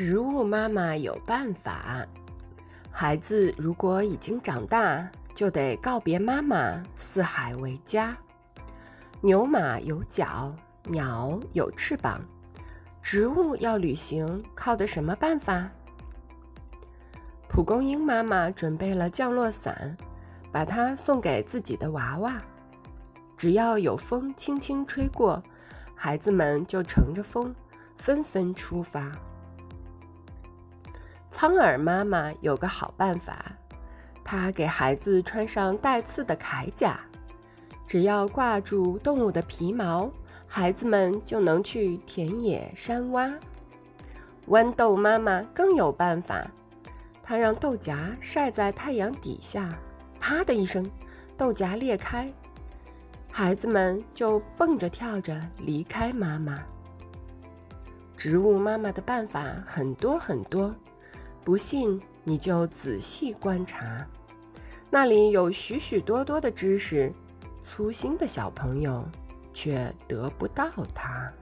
植物妈妈有办法。孩子如果已经长大，就得告别妈妈，四海为家。牛马有脚，鸟有翅膀，植物要旅行，靠的什么办法？蒲公英妈妈准备了降落伞，把它送给自己的娃娃。只要有风轻轻吹过，孩子们就乘着风，纷纷出发。苍耳妈妈有个好办法，她给孩子穿上带刺的铠甲，只要挂住动物的皮毛，孩子们就能去田野山洼。豌豆妈妈更有办法，她让豆荚晒在太阳底下，啪的一声，豆荚裂开，孩子们就蹦着跳着离开妈妈。植物妈妈的办法很多很多。不信，你就仔细观察，那里有许许多多的知识，粗心的小朋友却得不到它。